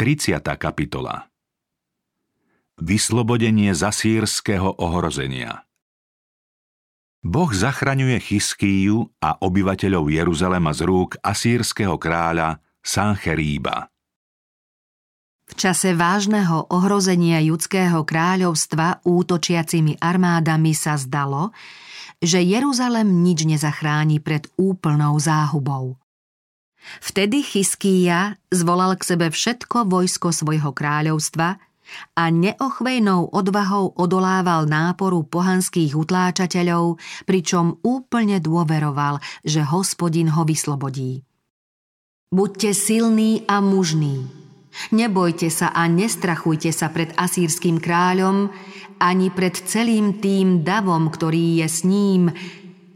30. kapitola Vyslobodenie zasírskeho ohrozenia Boh zachraňuje Chyskíju a obyvateľov Jeruzalema z rúk asýrskeho kráľa Sancheríba. V čase vážneho ohrozenia judského kráľovstva útočiacimi armádami sa zdalo, že Jeruzalem nič nezachráni pred úplnou záhubou. Vtedy Chyskýja zvolal k sebe všetko vojsko svojho kráľovstva a neochvejnou odvahou odolával náporu pohanských utláčateľov, pričom úplne dôveroval, že hospodin ho vyslobodí. Buďte silní a mužní. Nebojte sa a nestrachujte sa pred asýrským kráľom, ani pred celým tým davom, ktorý je s ním,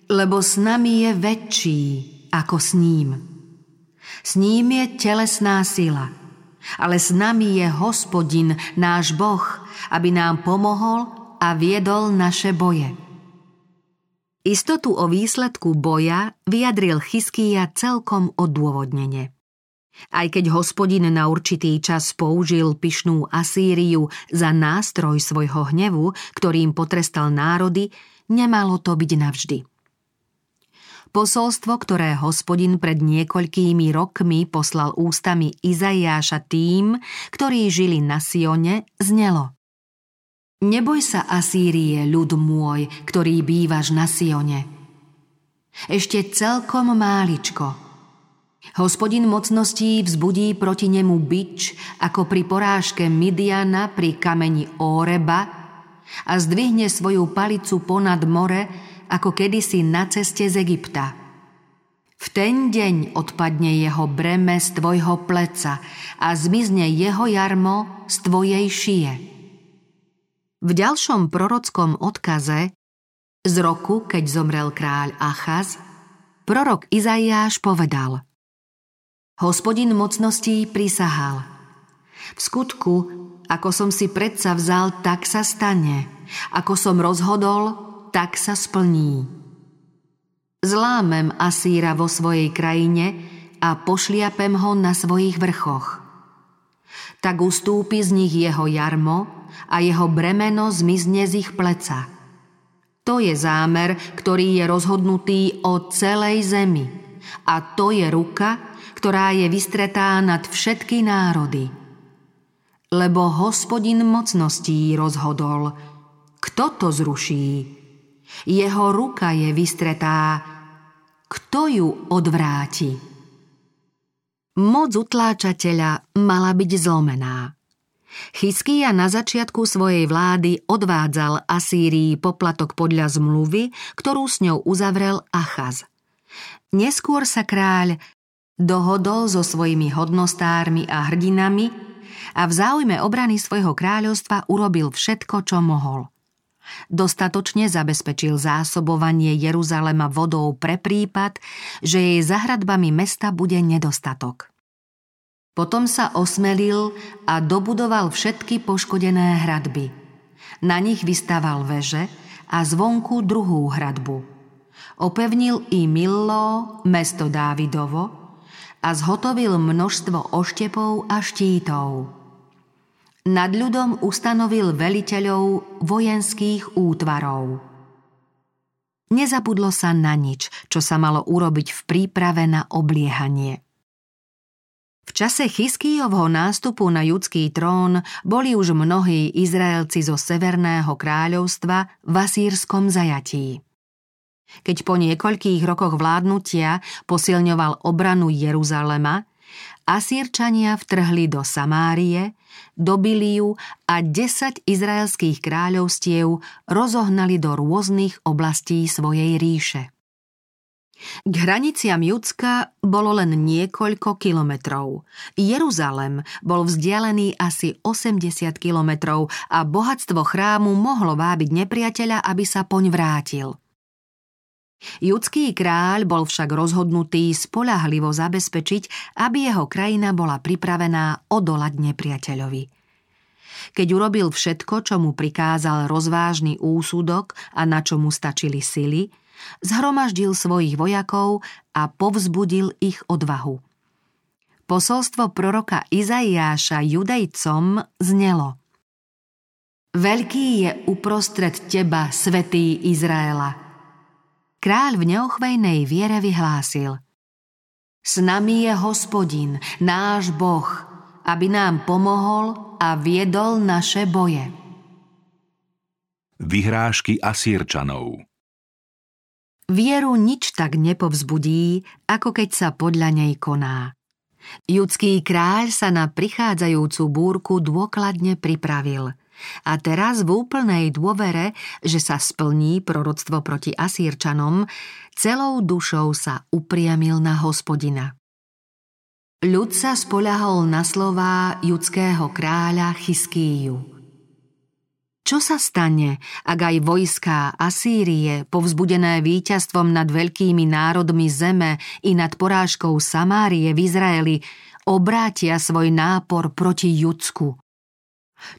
lebo s nami je väčší ako s ním. S ním je telesná sila – ale s nami je hospodin, náš Boh, aby nám pomohol a viedol naše boje. Istotu o výsledku boja vyjadril Chyskýja celkom odôvodnene. Aj keď hospodin na určitý čas použil pyšnú Asýriu za nástroj svojho hnevu, ktorým potrestal národy, nemalo to byť navždy. Posolstvo, ktoré hospodin pred niekoľkými rokmi poslal ústami Izaiáša tým, ktorí žili na Sione, znelo. Neboj sa Asýrie, ľud môj, ktorý bývaš na Sione. Ešte celkom máličko. Hospodin mocností vzbudí proti nemu bič, ako pri porážke Midiana pri kameni Óreba a zdvihne svoju palicu ponad more, ako kedysi na ceste z Egypta. V ten deň odpadne jeho breme z tvojho pleca a zmizne jeho jarmo z tvojej šie. V ďalšom prorockom odkaze z roku, keď zomrel kráľ Achaz, prorok Izaiáš povedal Hospodin mocností prisahal V skutku, ako som si predsa vzal, tak sa stane. Ako som rozhodol, tak sa splní. Zlámem Asíra vo svojej krajine a pošliapem ho na svojich vrchoch. Tak ustúpi z nich jeho jarmo a jeho bremeno zmizne z ich pleca. To je zámer, ktorý je rozhodnutý o celej zemi. A to je ruka, ktorá je vystretá nad všetky národy. Lebo hospodin mocností rozhodol, kto to zruší, jeho ruka je vystretá. Kto ju odvráti? Moc utláčateľa mala byť zlomená. Chyskýja na začiatku svojej vlády odvádzal Asýrii poplatok podľa zmluvy, ktorú s ňou uzavrel Achaz. Neskôr sa kráľ dohodol so svojimi hodnostármi a hrdinami a v záujme obrany svojho kráľovstva urobil všetko, čo mohol. Dostatočne zabezpečil zásobovanie Jeruzalema vodou pre prípad, že jej zahradbami mesta bude nedostatok. Potom sa osmelil a dobudoval všetky poškodené hradby. Na nich vystával veže a zvonku druhú hradbu. Opevnil i Millo, mesto Dávidovo, a zhotovil množstvo oštepov a štítov. Nad ľudom ustanovil veliteľov vojenských útvarov. Nezabudlo sa na nič, čo sa malo urobiť v príprave na obliehanie. V čase Chyskýjovho nástupu na judský trón boli už mnohí Izraelci zo Severného kráľovstva v asýrskom zajatí. Keď po niekoľkých rokoch vládnutia posilňoval obranu Jeruzalema, Asírčania vtrhli do Samárie, dobili ju a 10 izraelských kráľovstiev rozohnali do rôznych oblastí svojej ríše. K hraniciam Judska bolo len niekoľko kilometrov. Jeruzalem bol vzdialený asi 80 kilometrov a bohatstvo chrámu mohlo vábiť nepriateľa, aby sa poň vrátil – Judský kráľ bol však rozhodnutý spolahlivo zabezpečiť, aby jeho krajina bola pripravená odolať nepriateľovi. Keď urobil všetko, čo mu prikázal rozvážny úsudok a na čo mu stačili sily, zhromaždil svojich vojakov a povzbudil ich odvahu. Posolstvo proroka Izaiáša judejcom znelo Veľký je uprostred teba, svetý Izraela. Kráľ v neochvejnej viere vyhlásil S nami je hospodin, náš Boh, aby nám pomohol a viedol naše boje. Vyhrážky Asírčanov Vieru nič tak nepovzbudí, ako keď sa podľa nej koná. Judský kráľ sa na prichádzajúcu búrku dôkladne pripravil. A teraz v úplnej dôvere, že sa splní proroctvo proti Asírčanom, celou dušou sa upriamil na hospodina. Ľud sa spoľahol na slová judského kráľa Chyskíju. Čo sa stane, ak aj vojská Asýrie, povzbudené víťazstvom nad veľkými národmi zeme i nad porážkou Samárie v Izraeli, obrátia svoj nápor proti Judsku?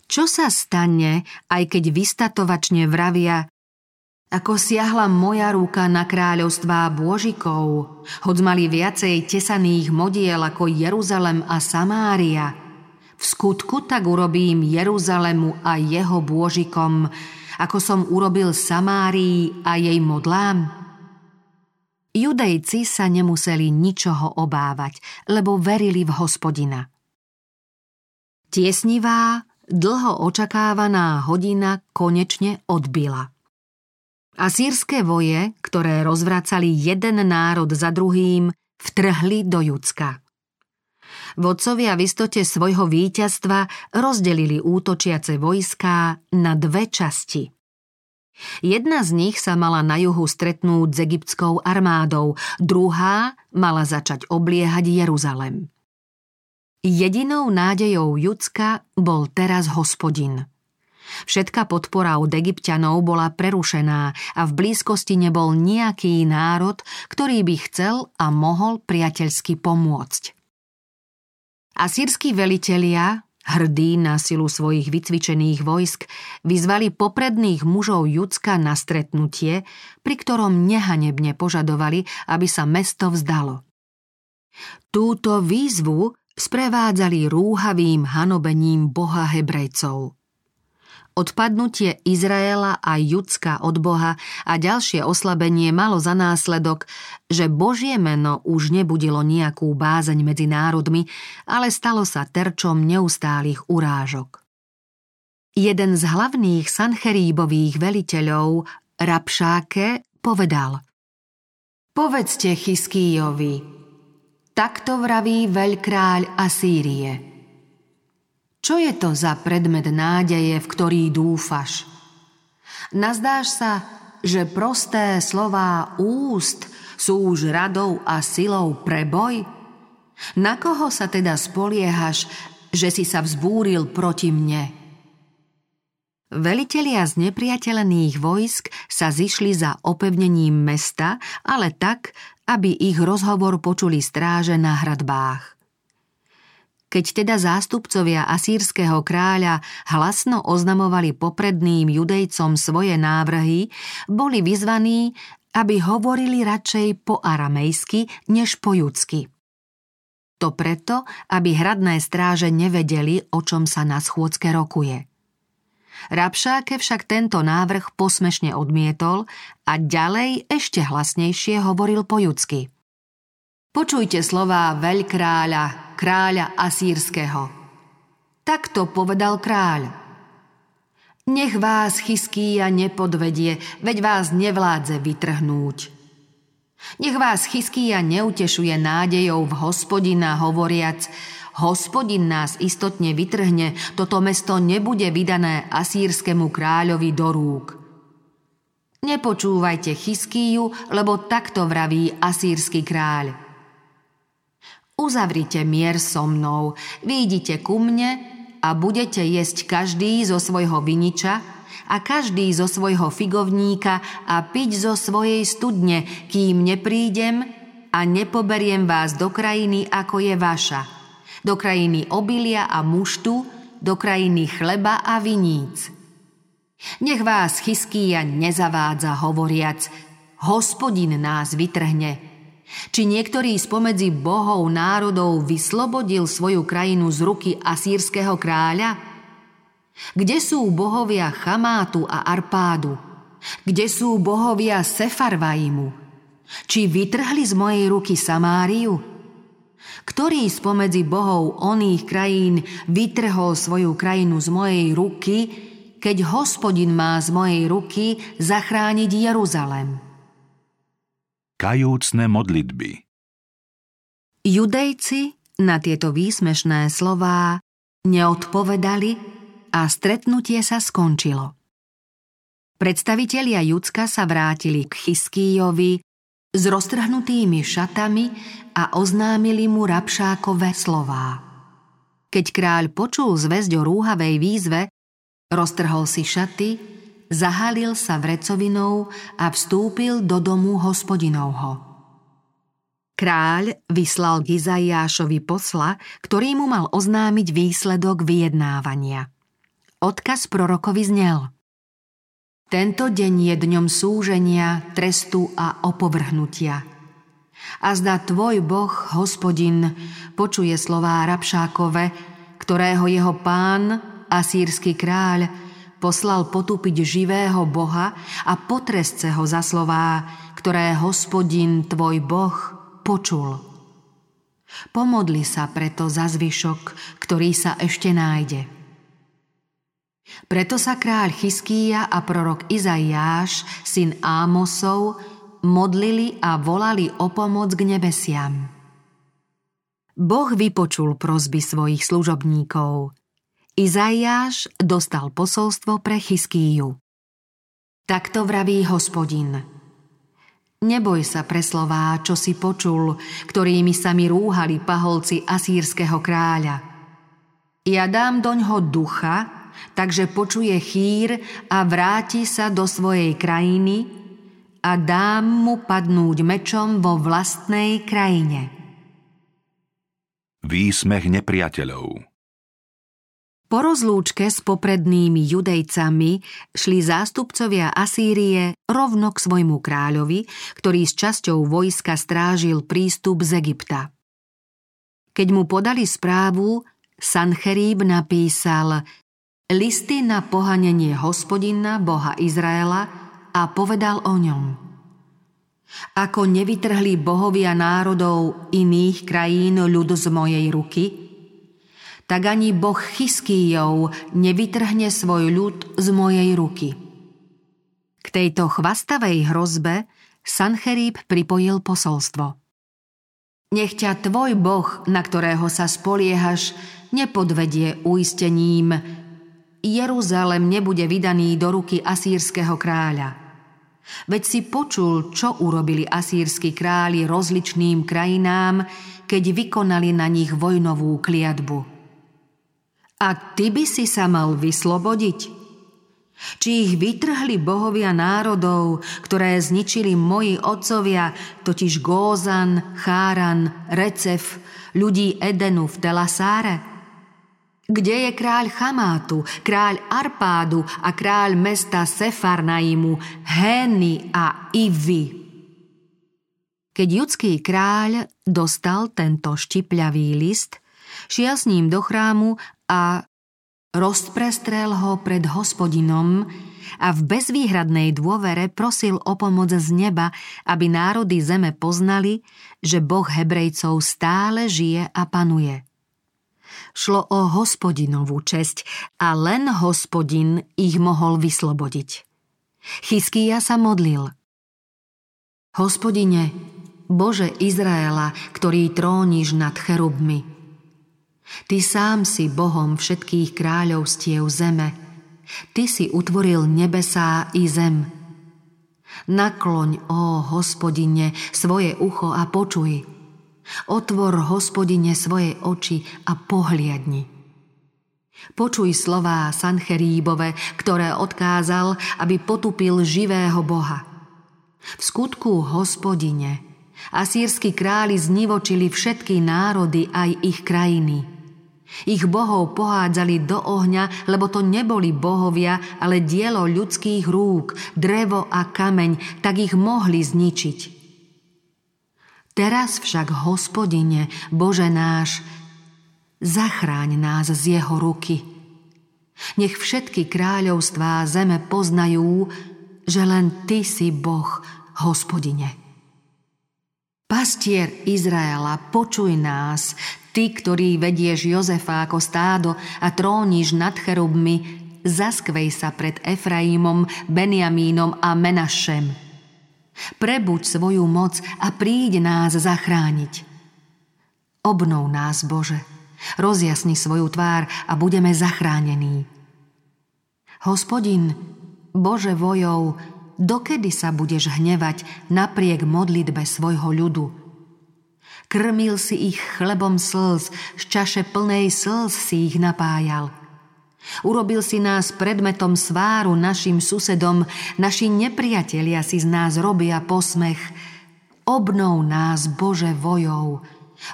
Čo sa stane, aj keď vystatovačne vravia ako siahla moja ruka na kráľovstvá Bôžikov, hoď mali viacej tesaných modiel ako Jeruzalem a Samária – v skutku tak urobím Jeruzalemu a jeho bôžikom, ako som urobil Samárii a jej modlám? Judejci sa nemuseli ničoho obávať, lebo verili v hospodina. Tiesnivá, dlho očakávaná hodina konečne odbila. Asýrske voje, ktoré rozvracali jeden národ za druhým, vtrhli do Judska. Vodcovia v istote svojho víťazstva rozdelili útočiace vojská na dve časti. Jedna z nich sa mala na juhu stretnúť s egyptskou armádou, druhá mala začať obliehať Jeruzalem. Jedinou nádejou Judska bol teraz hospodin. Všetká podpora od egyptianov bola prerušená a v blízkosti nebol nejaký národ, ktorý by chcel a mohol priateľsky pomôcť. Asýrskí velitelia, hrdí na silu svojich vycvičených vojsk, vyzvali popredných mužov Judska na stretnutie, pri ktorom nehanebne požadovali, aby sa mesto vzdalo. Túto výzvu sprevádzali rúhavým hanobením boha Hebrejcov. Odpadnutie Izraela a Judska od Boha a ďalšie oslabenie malo za následok, že Božie meno už nebudilo nejakú bázeň medzi národmi, ale stalo sa terčom neustálých urážok. Jeden z hlavných Sancheríbových veliteľov, Rapšáke, povedal Povedzte Chyskíjovi, takto vraví veľkráľ Asýrie – čo je to za predmet nádeje, v ktorý dúfaš? Nazdáš sa, že prosté slová úst sú už radou a silou pre boj? Na koho sa teda spoliehaš, že si sa vzbúril proti mne? Velitelia z nepriateľených vojsk sa zišli za opevnením mesta, ale tak, aby ich rozhovor počuli stráže na hradbách. Keď teda zástupcovia asýrskeho kráľa hlasno oznamovali popredným judejcom svoje návrhy, boli vyzvaní, aby hovorili radšej po aramejsky než po judsky. To preto, aby hradné stráže nevedeli, o čom sa na schôdzke rokuje. Rabšáke však tento návrh posmešne odmietol a ďalej ešte hlasnejšie hovoril po judsky. Počujte slová veľkráľa, kráľa Asýrskeho. Takto povedal kráľ. Nech vás Chyskýja nepodvedie, veď vás nevládze vytrhnúť. Nech vás Chyskýja neutešuje nádejou v hospodina hovoriac, hospodin nás istotne vytrhne, toto mesto nebude vydané asýrskému kráľovi do rúk. Nepočúvajte Chyskýju, lebo takto vraví asýrsky kráľ. Uzavrite mier so mnou, výjdite ku mne a budete jesť každý zo svojho viniča a každý zo svojho figovníka a piť zo svojej studne, kým neprídem a nepoberiem vás do krajiny, ako je vaša, do krajiny obilia a muštu, do krajiny chleba a viníc. Nech vás Chyskýja nezavádza hovoriac, hospodin nás vytrhne, Či niektorý spomedzi bohov národov vyslobodil svoju krajinu z ruky asýrskeho kráľa? Kde sú bohovia Chamátu a Arpádu? Kde sú bohovia Sefarvaimu? Či vytrhli z mojej ruky Samáriu? Ktorý spomedzi bohov oných krajín vytrhol svoju krajinu z mojej ruky, keď hospodin má z mojej ruky zachrániť Jeruzalem? Kajúcne modlitby Judejci na tieto výsmešné slová neodpovedali a stretnutie sa skončilo. Predstavitelia Judska sa vrátili k Chyskíjovi s roztrhnutými šatami a oznámili mu Rabšákové slová. Keď kráľ počul zväzť o rúhavej výzve, roztrhol si šaty, zahalil sa vrecovinou a vstúpil do domu hospodinovho. Kráľ vyslal k posla, ktorý mu mal oznámiť výsledok vyjednávania. Odkaz prorokovi znel – tento deň je dňom súženia, trestu a opovrhnutia. A zda tvoj boh, hospodin, počuje slová Rabšákove, ktorého jeho pán, asýrsky kráľ, poslal potúpiť živého boha a potresce ho za slová, ktoré hospodin, tvoj boh, počul. Pomodli sa preto za zvyšok, ktorý sa ešte nájde. Preto sa kráľ Chyskýja a prorok Izaiáš, syn Ámosov, modlili a volali o pomoc k nebesiam. Boh vypočul prozby svojich služobníkov. Izaiáš dostal posolstvo pre Chyskýju. Takto vraví hospodin. Neboj sa pre slová, čo si počul, ktorými sa mi rúhali paholci asýrskeho kráľa. Ja dám doňho ducha, takže počuje chýr a vráti sa do svojej krajiny a dám mu padnúť mečom vo vlastnej krajine. Výsmech nepriateľov Po rozlúčke s poprednými judejcami šli zástupcovia Asýrie rovno k svojmu kráľovi, ktorý s časťou vojska strážil prístup z Egypta. Keď mu podali správu, Sancheríb napísal listy na pohanenie hospodina, boha Izraela a povedal o ňom. Ako nevytrhli bohovia národov iných krajín ľud z mojej ruky, tak ani boh Chyskýjov nevytrhne svoj ľud z mojej ruky. K tejto chvastavej hrozbe Sancherib pripojil posolstvo. Nech ťa tvoj boh, na ktorého sa spoliehaš, nepodvedie uistením, Jeruzalem nebude vydaný do ruky asýrskeho kráľa. Veď si počul, čo urobili asýrsky králi rozličným krajinám, keď vykonali na nich vojnovú kliatbu. A ty by si sa mal vyslobodiť? Či ich vytrhli bohovia národov, ktoré zničili moji otcovia, totiž Gózan, Cháran, Recef, ľudí Edenu v Telasáre? Kde je kráľ Chamátu, kráľ Arpádu a kráľ mesta Sefarnaimu, Hény a Ivy? Keď judský kráľ dostal tento štipľavý list, šiel s ním do chrámu a rozprestrel ho pred hospodinom a v bezvýhradnej dôvere prosil o pomoc z neba, aby národy zeme poznali, že Boh Hebrejcov stále žije a panuje. Šlo o hospodinovú česť a len hospodin ich mohol vyslobodiť. Chyskýja sa modlil. Hospodine, Bože Izraela, ktorý tróniš nad cherubmi, Ty sám si Bohom všetkých kráľovstiev zeme. Ty si utvoril nebesá i zem. Nakloň, ó hospodine, svoje ucho a počuj – Otvor, hospodine, svoje oči a pohliadni. Počuj slová Sancheríbove, ktoré odkázal, aby potupil živého Boha. V skutku, hospodine, asýrsky králi znivočili všetky národy aj ich krajiny. Ich bohov pohádzali do ohňa, lebo to neboli bohovia, ale dielo ľudských rúk, drevo a kameň, tak ich mohli zničiť. Teraz však, hospodine, Bože náš, zachráň nás z jeho ruky. Nech všetky kráľovstvá zeme poznajú, že len Ty si Boh, hospodine. Pastier Izraela, počuj nás, Ty, ktorý vedieš Jozefa ako stádo a tróniš nad cherubmi, zaskvej sa pred Efraimom, Benjamínom a Menašem – Prebuď svoju moc a príď nás zachrániť. Obnov nás, Bože, rozjasni svoju tvár a budeme zachránení. Hospodin, Bože vojov, dokedy sa budeš hnevať napriek modlitbe svojho ľudu? Krmil si ich chlebom slz, z čaše plnej slz si ich napájal – Urobil si nás predmetom sváru našim susedom, naši nepriatelia si z nás robia posmech. Obnov nás, Bože, vojou,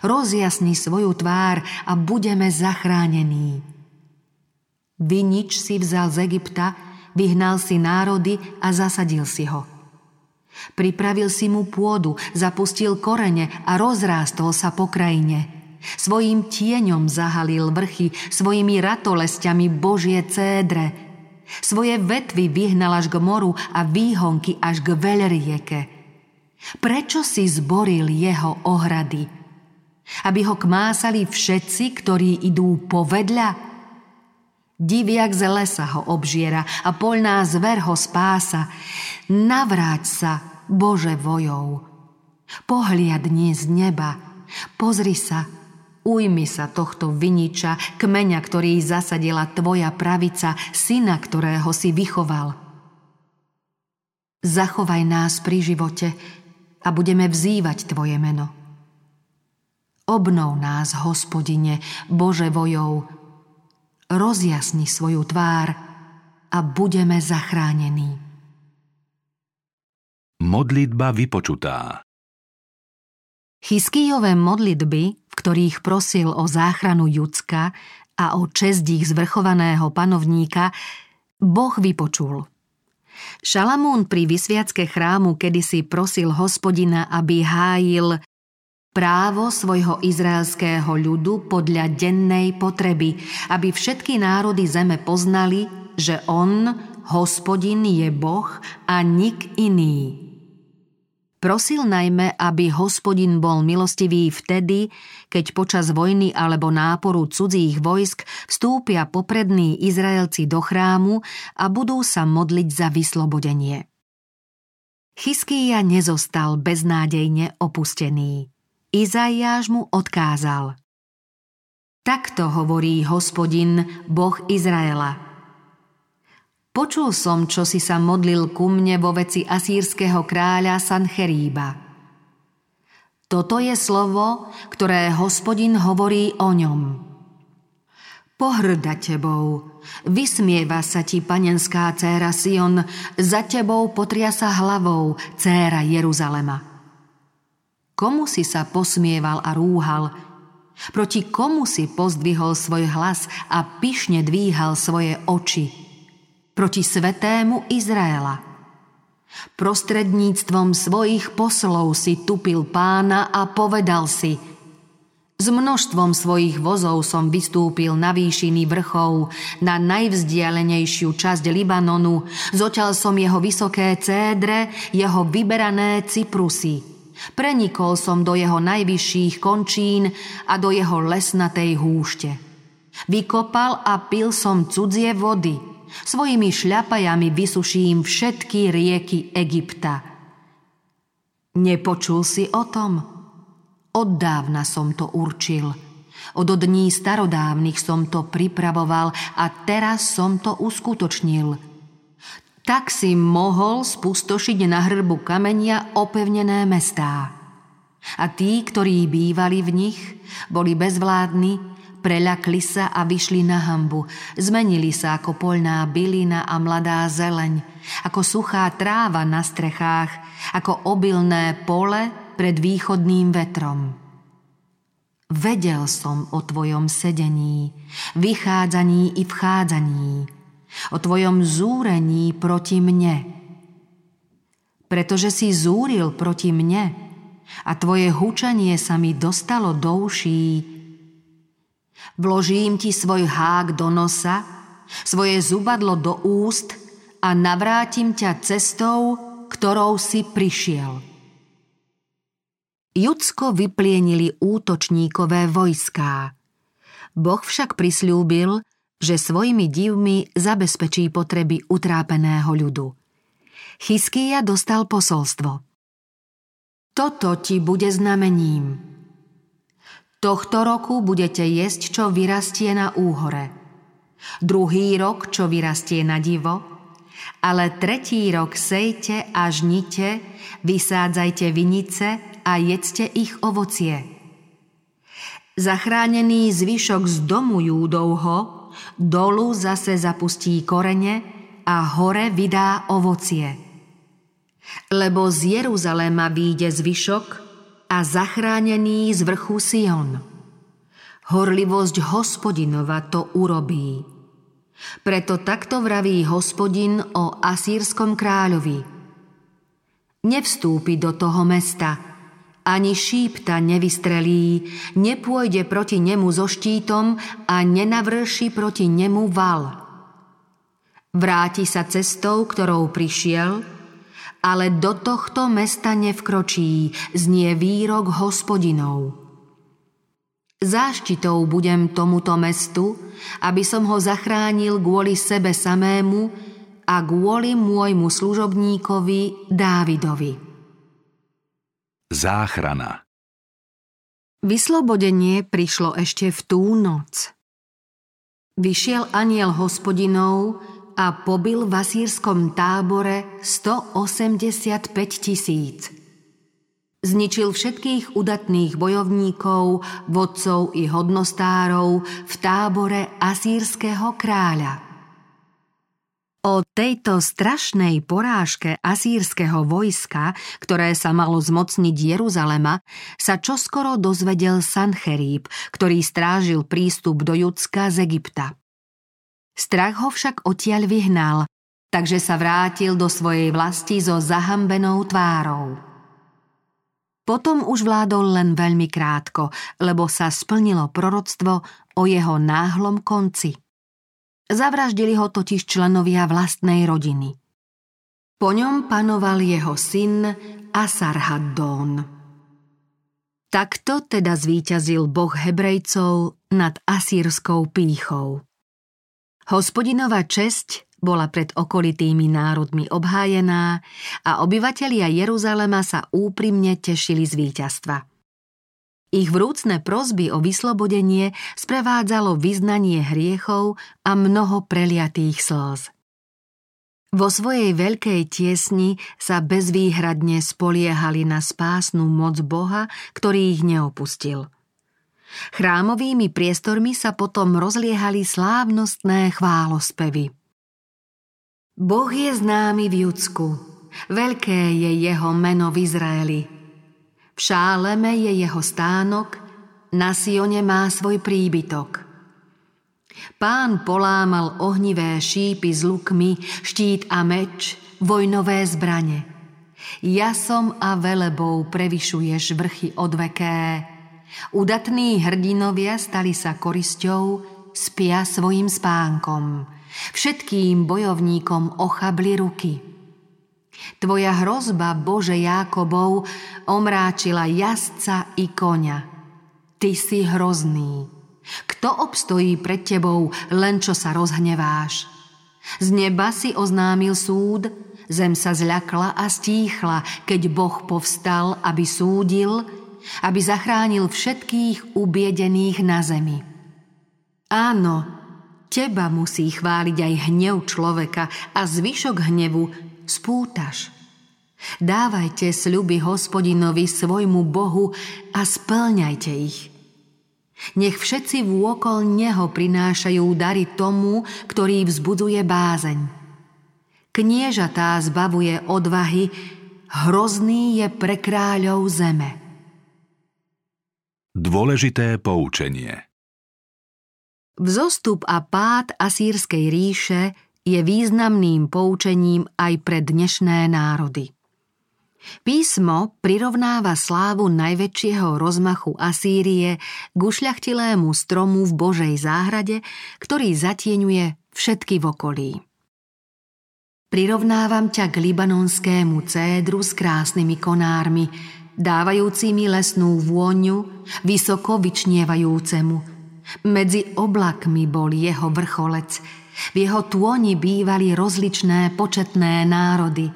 rozjasni svoju tvár a budeme zachránení. Vinič si vzal z Egypta, vyhnal si národy a zasadil si ho. Pripravil si mu pôdu, zapustil korene a rozrástol sa po krajine – Svojím tieňom zahalil vrchy, svojimi ratolesťami Božie cédre. Svoje vetvy vyhnal až k moru a výhonky až k veľrieke. Prečo si zboril jeho ohrady? Aby ho kmásali všetci, ktorí idú povedľa? Diviak z lesa ho obžiera a poľná zver ho spása. Navráť sa, Bože vojov. Pohliadni z neba, pozri sa, Ujmi sa tohto viniča, kmeňa, ktorý zasadila tvoja pravica, syna, ktorého si vychoval. Zachovaj nás pri živote a budeme vzývať tvoje meno. Obnov nás, hospodine, Bože vojov, rozjasni svoju tvár a budeme zachránení. Modlitba vypočutá Chyskýjové modlitby v ktorých prosil o záchranu Judska a o čest ich zvrchovaného panovníka, Boh vypočul. Šalamún pri vysviacke chrámu kedysi prosil hospodina, aby hájil právo svojho izraelského ľudu podľa dennej potreby, aby všetky národy zeme poznali, že on, hospodin, je Boh a nik iný. Prosil najmä, aby hospodin bol milostivý vtedy, keď počas vojny alebo náporu cudzích vojsk vstúpia poprední Izraelci do chrámu a budú sa modliť za vyslobodenie. Chyskýja nezostal beznádejne opustený. Izaiáš mu odkázal. Takto hovorí hospodin, Boh Izraela – Počul som, čo si sa modlil ku mne vo veci asýrskeho kráľa Sancheríba. Toto je slovo, ktoré hospodin hovorí o ňom. Pohrda tebou, vysmieva sa ti panenská céra Sion, za tebou potriasa hlavou céra Jeruzalema. Komu si sa posmieval a rúhal, proti komu si pozdvihol svoj hlas a pyšne dvíhal svoje oči – proti svetému Izraela. Prostredníctvom svojich poslov si tupil pána a povedal si S množstvom svojich vozov som vystúpil na výšiny vrchov, na najvzdialenejšiu časť Libanonu, zoťal som jeho vysoké cédre, jeho vyberané cyprusy. Prenikol som do jeho najvyšších končín a do jeho lesnatej húšte. Vykopal a pil som cudzie vody – Svojimi šľapajami vysuším všetky rieky Egypta. Nepočul si o tom? Od dávna som to určil. Od dní starodávnych som to pripravoval a teraz som to uskutočnil. Tak si mohol spustošiť na hrbu kamenia opevnené mestá. A tí, ktorí bývali v nich, boli bezvládni Preľakli sa a vyšli na hambu. Zmenili sa ako poľná bylina a mladá zeleň, ako suchá tráva na strechách, ako obilné pole pred východným vetrom. Vedel som o tvojom sedení, vychádzaní i vchádzaní, o tvojom zúrení proti mne. Pretože si zúril proti mne, a tvoje hučanie sa mi dostalo do uší. Vložím ti svoj hák do nosa, svoje zubadlo do úst a navrátim ťa cestou, ktorou si prišiel. Judsko vyplienili útočníkové vojská. Boh však prisľúbil, že svojimi divmi zabezpečí potreby utrápeného ľudu. Chyskýja dostal posolstvo. Toto ti bude znamením. Tohto roku budete jesť, čo vyrastie na úhore. Druhý rok, čo vyrastie na divo. Ale tretí rok sejte a žnite, vysádzajte vinice a jedzte ich ovocie. Zachránený zvyšok z domu Júdovho dolu zase zapustí korene a hore vydá ovocie. Lebo z Jeruzalema výjde zvyšok a zachránený z vrchu Sion. Horlivosť hospodinova to urobí. Preto takto vraví hospodin o asýrskom kráľovi. Nevstúpi do toho mesta – ani šípta nevystrelí, nepôjde proti nemu so štítom a nenavrši proti nemu val. Vráti sa cestou, ktorou prišiel, ale do tohto mesta nevkročí, znie výrok hospodinov. Záštitou budem tomuto mestu, aby som ho zachránil kvôli sebe samému a kvôli môjmu služobníkovi Dávidovi. Záchrana Vyslobodenie prišlo ešte v tú noc. Vyšiel aniel hospodinov a pobil v asýrskom tábore 185 tisíc. Zničil všetkých udatných bojovníkov, vodcov i hodnostárov v tábore asýrskeho kráľa. O tejto strašnej porážke asýrskeho vojska, ktoré sa malo zmocniť Jeruzalema, sa čoskoro dozvedel Sancheríb, ktorý strážil prístup do Judska z Egypta. Strach ho však odtiaľ vyhnal, takže sa vrátil do svojej vlasti so zahambenou tvárou. Potom už vládol len veľmi krátko, lebo sa splnilo proroctvo o jeho náhlom konci. Zavraždili ho totiž členovia vlastnej rodiny. Po ňom panoval jeho syn Asarhaddón. Takto teda zvíťazil boh Hebrejcov nad asýrskou pýchou. Hospodinova česť bola pred okolitými národmi obhájená a obyvatelia Jeruzalema sa úprimne tešili z víťazstva. Ich vrúcne prozby o vyslobodenie sprevádzalo vyznanie hriechov a mnoho preliatých slz. Vo svojej veľkej tiesni sa bezvýhradne spoliehali na spásnu moc Boha, ktorý ich neopustil. Chrámovými priestormi sa potom rozliehali slávnostné chválospevy. Boh je známy v Judsku, veľké je jeho meno v Izraeli – v Šáleme je jeho stánok, na Sione má svoj príbytok. Pán polámal ohnivé šípy s lukmi, štít a meč, vojnové zbrane. Jasom a velebou prevyšuješ vrchy odveké. Udatní hrdinovia stali sa korisťou, spia svojim spánkom. Všetkým bojovníkom ochabli ruky – Tvoja hrozba, Bože Jákobov, omráčila jazdca i koňa. Ty si hrozný. Kto obstojí pred tebou, len čo sa rozhneváš? Z neba si oznámil súd, zem sa zľakla a stíchla, keď Boh povstal, aby súdil, aby zachránil všetkých ubiedených na zemi. Áno, teba musí chváliť aj hnev človeka a zvyšok hnevu spútaš. Dávajte sľuby hospodinovi svojmu Bohu a splňajte ich. Nech všetci vôkol Neho prinášajú dary tomu, ktorý vzbudzuje bázeň. Kniežatá zbavuje odvahy, hrozný je pre kráľov zeme. Dôležité poučenie Vzostup a pád asýrskej ríše je významným poučením aj pre dnešné národy. Písmo prirovnáva slávu najväčšieho rozmachu Asýrie k ušľachtilému stromu v Božej záhrade, ktorý zatieňuje všetky v okolí. Prirovnávam ťa k libanonskému cédru s krásnymi konármi, dávajúcimi lesnú vôňu, vysoko vyčnievajúcemu. Medzi oblakmi bol jeho vrcholec, v jeho tôni bývali rozličné početné národy.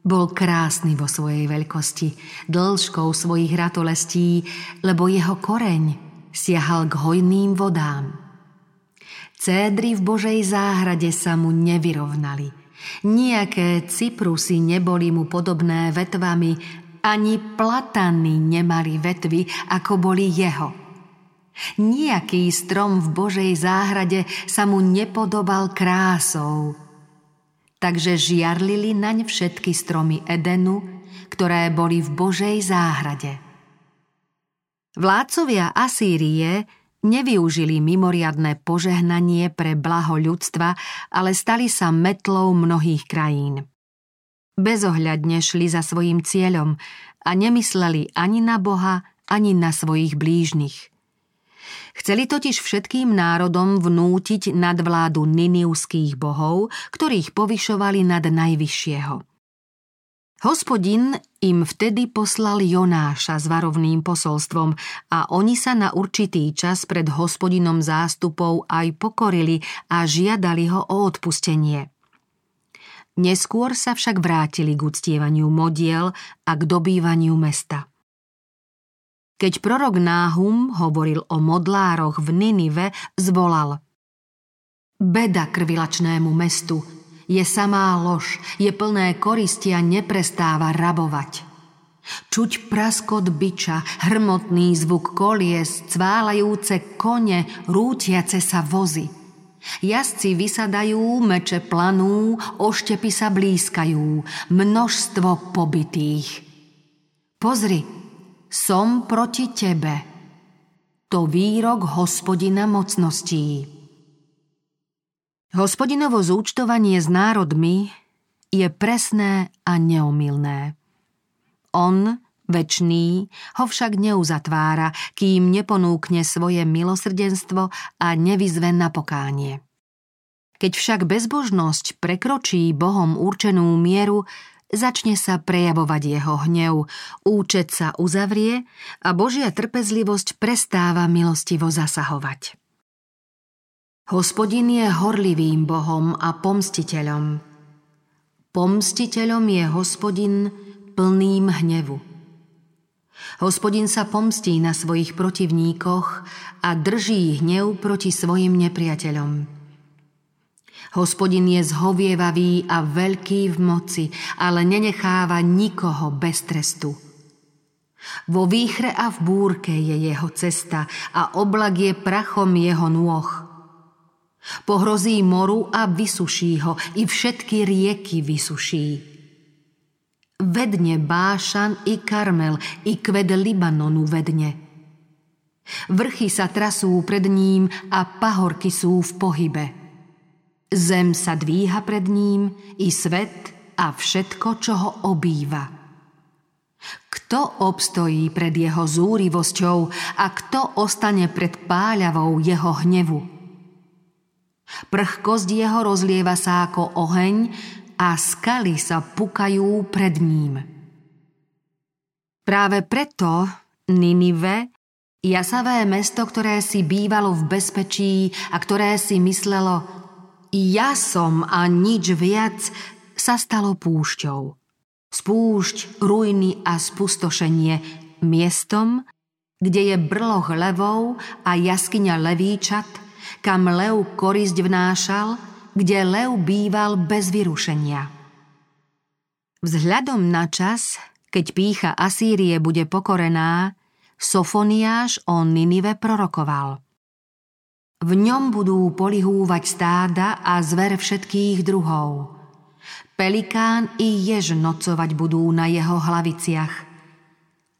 Bol krásny vo svojej veľkosti, dĺžkou svojich ratolestí, lebo jeho koreň siahal k hojným vodám. Cédry v Božej záhrade sa mu nevyrovnali – Nijaké cyprusy neboli mu podobné vetvami, ani platany nemali vetvy, ako boli jeho. Nijaký strom v Božej záhrade sa mu nepodobal krásou. Takže žiarlili naň všetky stromy Edenu, ktoré boli v Božej záhrade. Vládcovia Asýrie nevyužili mimoriadné požehnanie pre blaho ľudstva, ale stali sa metlou mnohých krajín. Bezohľadne šli za svojim cieľom a nemysleli ani na Boha, ani na svojich blížnych. Chceli totiž všetkým národom vnútiť nadvládu niniuských bohov, ktorých povyšovali nad najvyššieho. Hospodin im vtedy poslal Jonáša s varovným posolstvom a oni sa na určitý čas pred hospodinom zástupov aj pokorili a žiadali ho o odpustenie. Neskôr sa však vrátili k uctievaniu modiel a k dobývaniu mesta. Keď prorok Náhum hovoril o modlároch v Ninive, zvolal Beda krvilačnému mestu – je samá lož, je plné koristi a neprestáva rabovať. Čuť praskot byča, hrmotný zvuk kolies, cválajúce kone, rútiace sa vozy. Jazdci vysadajú, meče planú, oštepy sa blízkajú, množstvo pobytých. Pozri, som proti tebe. To výrok hospodina mocností. Hospodinovo zúčtovanie s národmi je presné a neomilné. On, večný, ho však neuzatvára, kým neponúkne svoje milosrdenstvo a nevyzve na pokánie. Keď však bezbožnosť prekročí Bohom určenú mieru, začne sa prejavovať jeho hnev, účet sa uzavrie a Božia trpezlivosť prestáva milostivo zasahovať. Hospodin je horlivým Bohom a pomstiteľom. Pomstiteľom je hospodin plným hnevu. Hospodin sa pomstí na svojich protivníkoch a drží hnev proti svojim nepriateľom. Hospodin je zhovievavý a veľký v moci, ale nenecháva nikoho bez trestu. Vo výchre a v búrke je jeho cesta a oblak je prachom jeho nôh. Pohrozí moru a vysuší ho, i všetky rieky vysuší. Vedne Bášan i Karmel, i kved Libanonu vedne. Vrchy sa trasú pred ním a pahorky sú v pohybe. Zem sa dvíha pred ním, i svet a všetko, čo ho obýva. Kto obstojí pred jeho zúrivosťou a kto ostane pred páľavou jeho hnevu? Prchkosť jeho rozlieva sa ako oheň a skaly sa pukajú pred ním. Práve preto Ninive, jasavé mesto, ktoré si bývalo v bezpečí a ktoré si myslelo ja som a nič viac, sa stalo púšťou. Spúšť, ruiny a spustošenie, miestom, kde je brloch levov a jaskyňa levíčat – kam lev korisť vnášal, kde lev býval bez vyrušenia. Vzhľadom na čas, keď pícha Asýrie bude pokorená, Sofoniáš o Ninive prorokoval. V ňom budú polihúvať stáda a zver všetkých druhov. Pelikán i jež nocovať budú na jeho hlaviciach –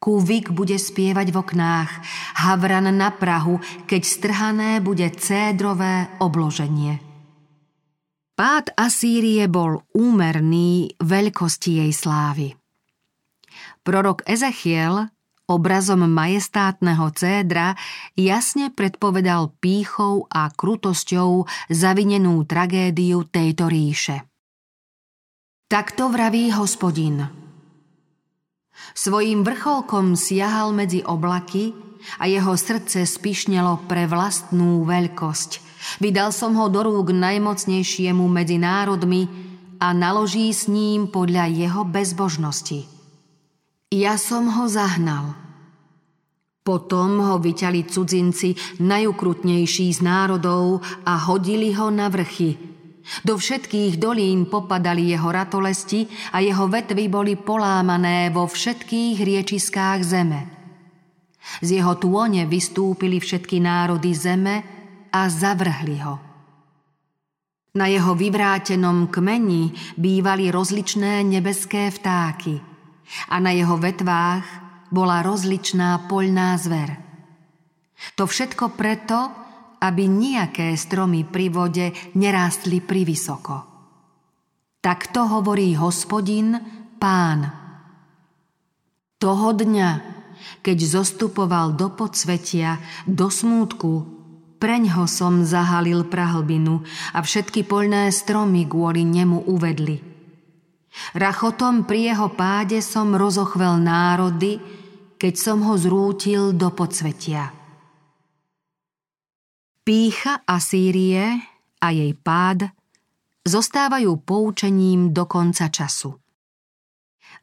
Kúvik bude spievať v oknách, havran na Prahu, keď strhané bude cédrové obloženie. Pád Asýrie bol úmerný veľkosti jej slávy. Prorok Ezechiel obrazom majestátneho cédra jasne predpovedal pýchou a krutosťou zavinenú tragédiu tejto ríše. Takto vraví hospodin. Svojím vrcholkom siahal medzi oblaky a jeho srdce spišnelo pre vlastnú veľkosť. Vydal som ho do rúk najmocnejšiemu medzi národmi a naloží s ním podľa jeho bezbožnosti. Ja som ho zahnal – potom ho vyťali cudzinci, najukrutnejší z národov a hodili ho na vrchy. Do všetkých dolín popadali jeho ratolesti a jeho vetvy boli polámané vo všetkých riečiskách zeme. Z jeho tône vystúpili všetky národy zeme a zavrhli ho. Na jeho vyvrátenom kmeni bývali rozličné nebeské vtáky a na jeho vetvách bola rozličná poľná zver. To všetko preto, aby nejaké stromy pri vode nerástli privysoko. Tak to hovorí hospodin, pán. Toho dňa, keď zostupoval do podsvetia, do smútku, preňho som zahalil prahlbinu a všetky poľné stromy kvôli nemu uvedli. Rachotom pri jeho páde som rozochvel národy, keď som ho zrútil do podsvetia. Pícha Asýrie a jej pád zostávajú poučením do konca času.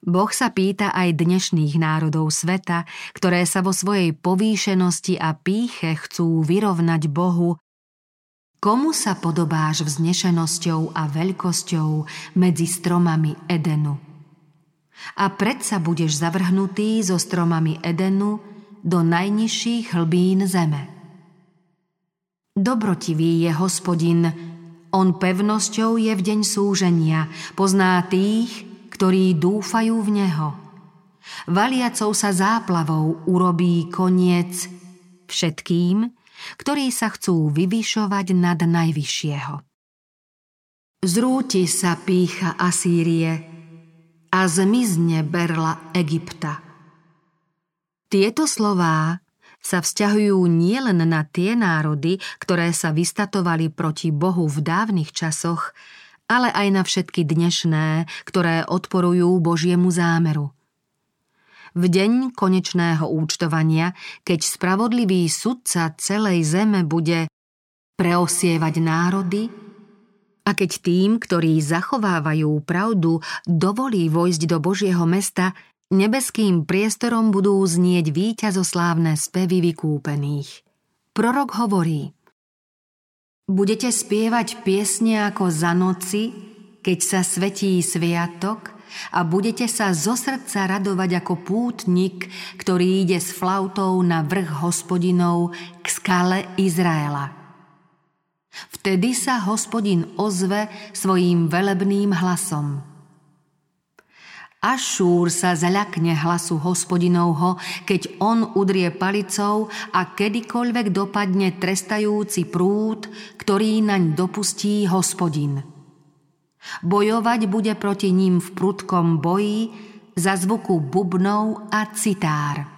Boh sa pýta aj dnešných národov sveta, ktoré sa vo svojej povýšenosti a píche chcú vyrovnať Bohu, komu sa podobáš vznešenosťou a veľkosťou medzi stromami Edenu? A predsa budeš zavrhnutý so stromami Edenu do najnižších hlbín zeme. Dobrotivý je hospodin, on pevnosťou je v deň súženia, pozná tých, ktorí dúfajú v Neho. Valiacou sa záplavou urobí koniec všetkým, ktorí sa chcú vyvyšovať nad najvyššieho. Zrúti sa pícha Asýrie, a zmizne berla Egypta. Tieto slová sa vzťahujú nielen na tie národy, ktoré sa vystatovali proti Bohu v dávnych časoch, ale aj na všetky dnešné, ktoré odporujú Božiemu zámeru. V deň konečného účtovania, keď spravodlivý sudca celej zeme bude preosievať národy, a keď tým, ktorí zachovávajú pravdu, dovolí vojsť do Božieho mesta, nebeským priestorom budú znieť víťazoslávne spevy vykúpených. Prorok hovorí Budete spievať piesne ako za noci, keď sa svetí sviatok a budete sa zo srdca radovať ako pútnik, ktorý ide s flautou na vrch hospodinov k skale Izraela. Vtedy sa hospodin ozve svojím velebným hlasom. Ašúr sa zaľakne hlasu hospodinovho, keď on udrie palicou a kedykoľvek dopadne trestajúci prúd, ktorý naň dopustí hospodin. Bojovať bude proti ním v prudkom boji za zvuku bubnov a citár.